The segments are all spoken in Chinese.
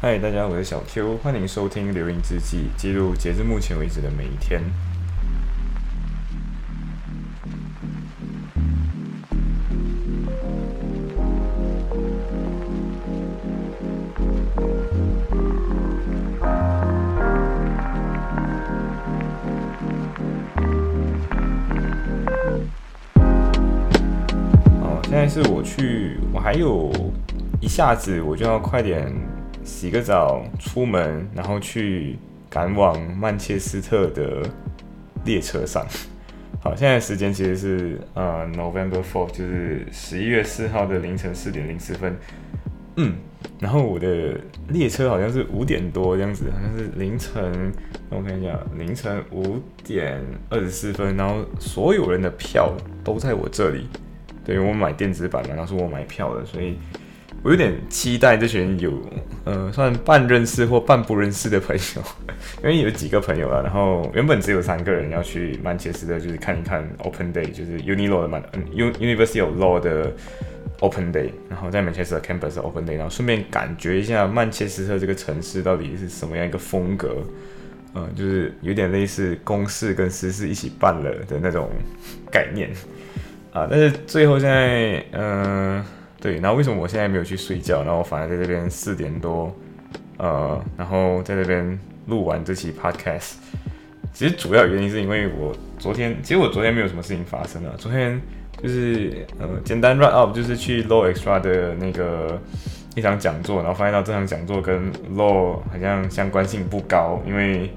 嗨，大家，我是小 Q，欢迎收听《流萤之记》，记录截至目前为止的每一天。哦，现在是我去，我还有一下子我就要快点洗个澡出门，然后去赶往曼彻斯特的列车上。好，现在时间其实是呃 November Fourth，就是十一月四号的凌晨四点零四分。嗯，然后我的列车好像是五点多这样子，好像是凌晨，我看一下，凌晨五点二十四分，然后所有人的票都在我这里。对我买电子版嘛，然后是我买票的，所以我有点期待这群有呃算半认识或半不认识的朋友，因为有几个朋友了，然后原本只有三个人要去曼彻斯特，就是看一看 Open Day，就是 Uni Law 的曼，嗯，un University of Law 的 Open Day，然后在曼彻斯特 campus Open Day，然后顺便感觉一下曼彻斯特这个城市到底是什么样一个风格，嗯，就是有点类似公事跟私事一起办了的那种概念。啊，但是最后现在，嗯、对，然后为什么我现在没有去睡觉，然后反而在这边四点多，呃，然后在这边录完这期 podcast，其实主要原因是因为我昨天，其实我昨天没有什么事情发生啊，昨天就是呃简单 run up，就是去 Law Extra 的那个一场讲座，然后发现到这场讲座跟 Law 好像相关性不高，因为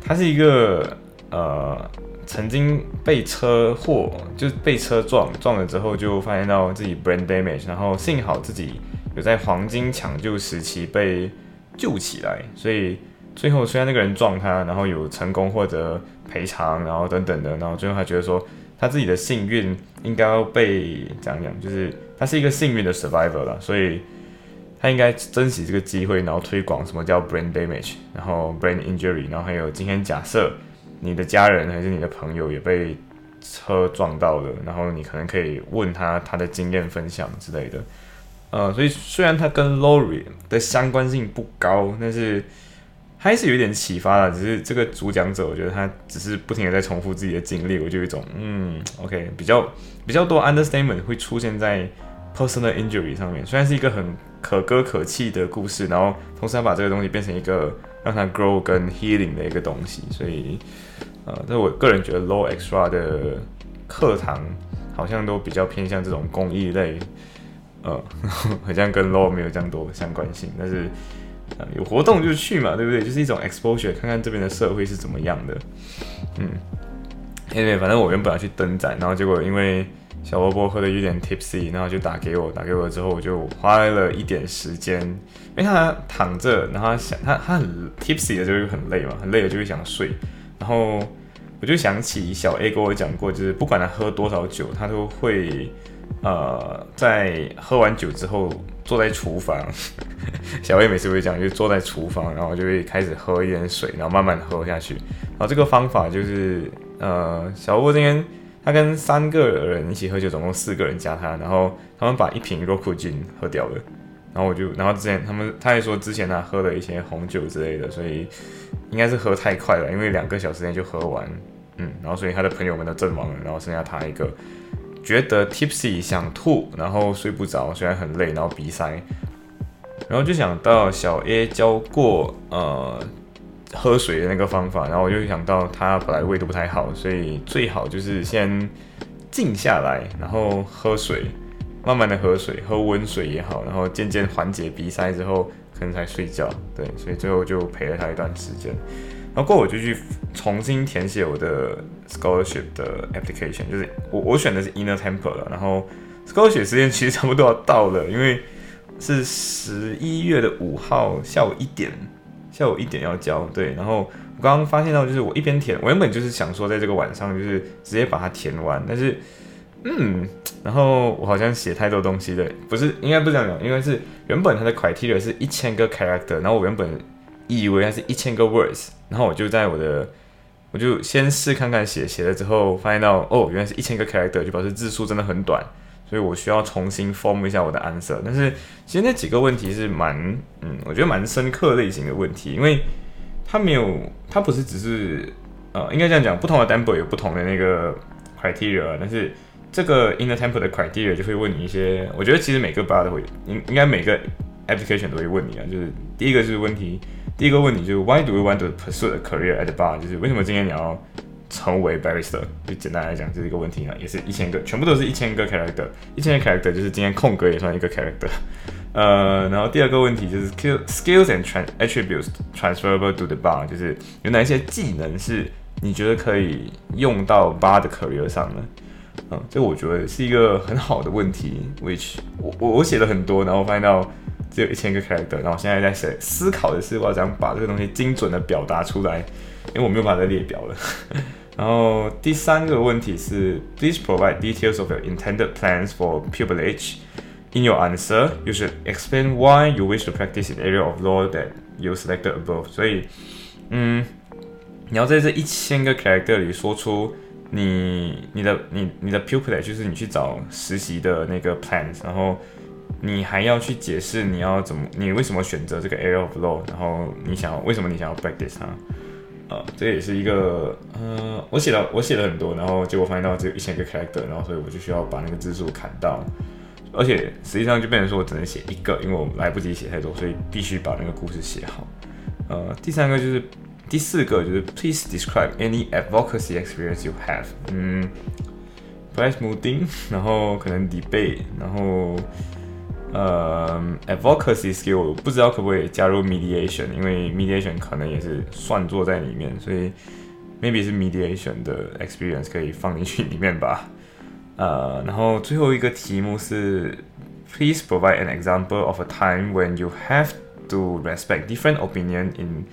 它是一个呃。曾经被车祸，就被车撞撞了之后，就发现到自己 brain damage，然后幸好自己有在黄金抢救时期被救起来，所以最后虽然那个人撞他，然后有成功获得赔偿，然后等等的，然后最后他觉得说他自己的幸运应该要被怎样讲，就是他是一个幸运的 survivor 了，所以他应该珍惜这个机会，然后推广什么叫 brain damage，然后 brain injury，然后还有今天假设。你的家人还是你的朋友也被车撞到了，然后你可能可以问他他的经验分享之类的。呃，所以虽然他跟 Lori 的相关性不高，但是还是有点启发了。只是这个主讲者，我觉得他只是不停的在重复自己的经历，我就有一种嗯，OK，比较比较多 understatement 会出现在 personal injury 上面。虽然是一个很可歌可泣的故事，然后同时他把这个东西变成一个让它 grow 跟 healing 的一个东西，所以。呃，但我个人觉得 Law Extra 的课堂好像都比较偏向这种公益类，呃，好像跟 Law 没有这样多相关性。但是，有活动就去嘛，对不对？就是一种 exposure，看看这边的社会是怎么样的。嗯，因为反正我原本要去登展，然后结果因为小萝卜喝的有点 tipsy，然后就打给我，打给我之后我就花了一点时间，因为他躺着，然后他想他他很 tipsy 的就会很累嘛，很累了就会想睡，然后。我就想起小 A 跟我讲过，就是不管他喝多少酒，他都会呃在喝完酒之后坐在厨房。小 A 每次会讲，就坐在厨房，然后就会开始喝一点水，然后慢慢喝下去。然后这个方法就是呃，小波今天他跟三个人一起喝酒，总共四个人加他，然后他们把一瓶 Roku Gin 喝掉了。然后我就，然后之前他们他还说之前他喝了一些红酒之类的，所以应该是喝太快了，因为两个小时内就喝完，嗯，然后所以他的朋友们都阵亡了，然后剩下他一个觉得 tipsy 想吐，然后睡不着，虽然很累，然后鼻塞，然后就想到小 A 教过呃喝水的那个方法，然后我就想到他本来胃都不太好，所以最好就是先静下来，然后喝水。慢慢的喝水，喝温水也好，然后渐渐缓解鼻塞之后，可能才睡觉。对，所以最后就陪了他一段时间。然后过我就去重新填写我的 scholarship 的 application，就是我我选的是 Inner Temple 了。然后 scholarship 时间其实差不多要到了，因为是十一月的五号下午一点，下午一点要交。对，然后我刚刚发现到，就是我一边填，我原本就是想说在这个晚上就是直接把它填完，但是。嗯，然后我好像写太多东西了，不是，应该不是这样讲，因为是原本它的 criteria 是一千个 character，然后我原本以为它是一千个 words，然后我就在我的，我就先试看看写，写了之后发现到，哦，原来是一千个 character，就表示字数真的很短，所以我需要重新 form 一下我的 answer。但是其实那几个问题是蛮，嗯，我觉得蛮深刻类型的问题，因为它没有，它不是只是，呃，应该这样讲，不同的 tempo 有不同的那个 criteria，但是这个 in the temple 的 criteria 就会问你一些，我觉得其实每个 bar 都会，应应该每个 application 都会问你啊，就是第一个就是问题。第一个问题就是 Why do you want to pursue a career at the bar？就是为什么今天你要成为 barrister？就简单来讲，这是一个问题啊，也是一千个，全部都是一千个 character，一千个 character 就是今天空格也算一个 character。呃，然后第二个问题就是 skills and attributes transferable to the bar，就是有哪一些技能是你觉得可以用到 bar 的 career 上呢？嗯，这我觉得是一个很好的问题，which 我我我写了很多，然后发现到。只有一千个 character，然后现在在写思考的是我要怎样把这个东西精准的表达出来，因为我没有把它列表了。然后第三个问题是，Please provide details of your intended plans for pupilage. In your answer, you should explain why you wish to practice the area of law that you selected above. 所以，嗯，你要在这一千个 character 里说出你你的你你的 pupillage，就是你去找实习的那个 plans，然后。你还要去解释你要怎么，你为什么选择这个 area of law，然后你想要为什么你想要 practice 它，呃，这也是一个，呃，我写了我写了很多，然后结果发现到只有一千个 character，然后所以我就需要把那个字数砍到，而且实际上就变成说我只能写一个，因为我来不及写太多，所以必须把那个故事写好。呃，第三个就是第四个就是 please describe any advocacy experience you have，嗯，price moving，然后可能 debate，然后。呃，advocacy skill 我不知道可不可以加入 mediation，因为 mediation 可能也是算作在里面，所以 maybe 是 mediation 的 experience 可以放进去里面吧。呃，然后最后一个题目是，please provide an example of a time when you have to respect different opinion in，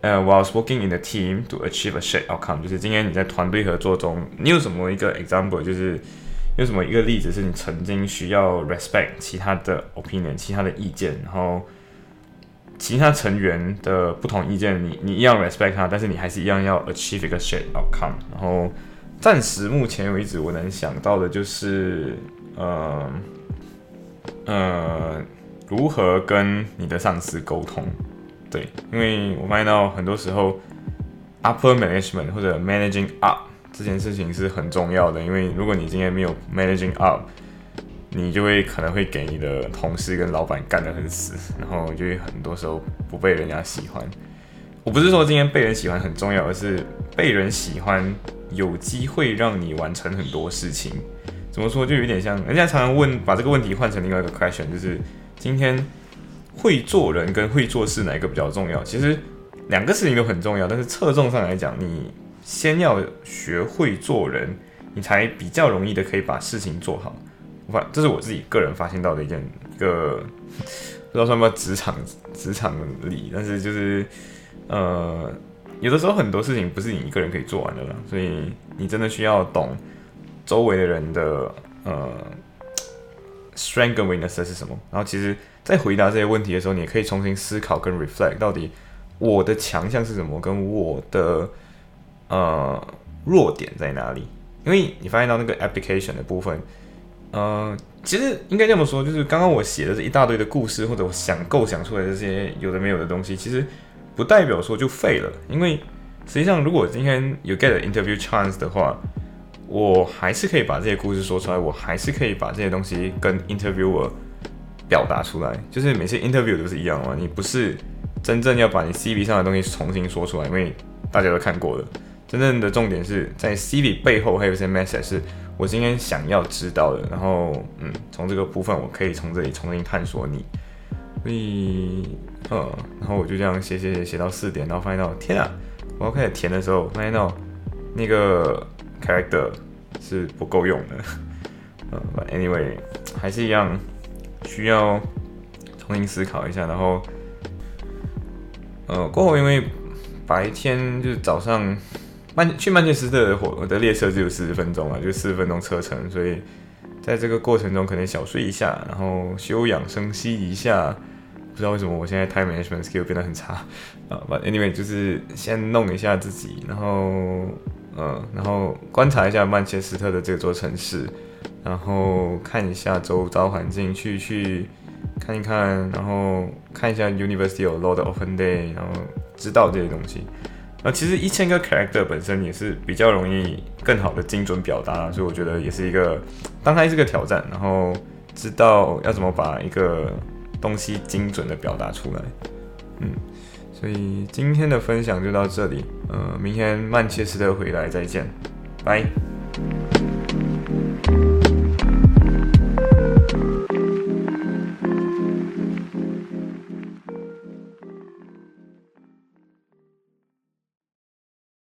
呃，whilst working in a team to achieve a shared outcome，就是今天你在团队合作中，你有什么一个 example，就是。 有什么一个例子是你曾经需要 respect 其他的 opinion、其他的意见，然后其他成员的不同意见，你你一样 respect 他，但是你还是一样要 achieve 一个 shared outcome。然后暂时目前为止我能想到的就是，呃呃，如何跟你的上司沟通？对，因为我发现到很多时候 upper management 或者 managing up。这件事情是很重要的，因为如果你今天没有 managing up，你就会可能会给你的同事跟老板干得很死，然后就会很多时候不被人家喜欢。我不是说今天被人喜欢很重要，而是被人喜欢有机会让你完成很多事情。怎么说？就有点像人家常常问，把这个问题换成另外一个 question，就是今天会做人跟会做事哪一个比较重要？其实两个事情都很重要，但是侧重上来讲，你。先要学会做人，你才比较容易的可以把事情做好。我反这是我自己个人发现到的一件一个不知道算不算职场职场里，但是就是呃有的时候很多事情不是你一个人可以做完的啦，所以你真的需要懂周围的人的呃 strength 跟 weakness 是什么。然后其实，在回答这些问题的时候，你也可以重新思考跟 reflect 到底我的强项是什么，跟我的。呃，弱点在哪里？因为你发现到那个 application 的部分，呃，其实应该这么说，就是刚刚我写的这一大堆的故事，或者我想构想出来这些有的没有的东西，其实不代表说就废了。因为实际上，如果今天有 get interview chance 的话，我还是可以把这些故事说出来，我还是可以把这些东西跟 interviewer 表达出来。就是每次 interview 都是一样嘛，你不是真正要把你 CV 上的东西重新说出来，因为大家都看过了。真正的重点是在 CV 背后还有一些 message 是我今天想要知道的，然后嗯，从这个部分我可以从这里重新探索你，所以呃，然后我就这样写写写写到四点，然后发现到天啊，我要开始填的时候发现到那个 character 是不够用的，呃，anyway 还是一样需要重新思考一下，然后呃过后因为白天就是早上。曼去曼彻斯特的火的列车只有四十分钟啊，就四十分钟车程，所以在这个过程中可能小睡一下，然后休养生息一下。不知道为什么我现在 time management skill 变得很差啊，But anyway 就是先弄一下自己，然后嗯，然后观察一下曼彻斯特的这座城市，然后看一下周遭环境，去去看一看，然后看一下 University of load open day，然后知道这些东西。那其实一千个 character 本身也是比较容易更好的精准表达，所以我觉得也是一个当它是个挑战，然后知道要怎么把一个东西精准的表达出来。嗯，所以今天的分享就到这里，呃，明天曼切斯特回来再见，拜。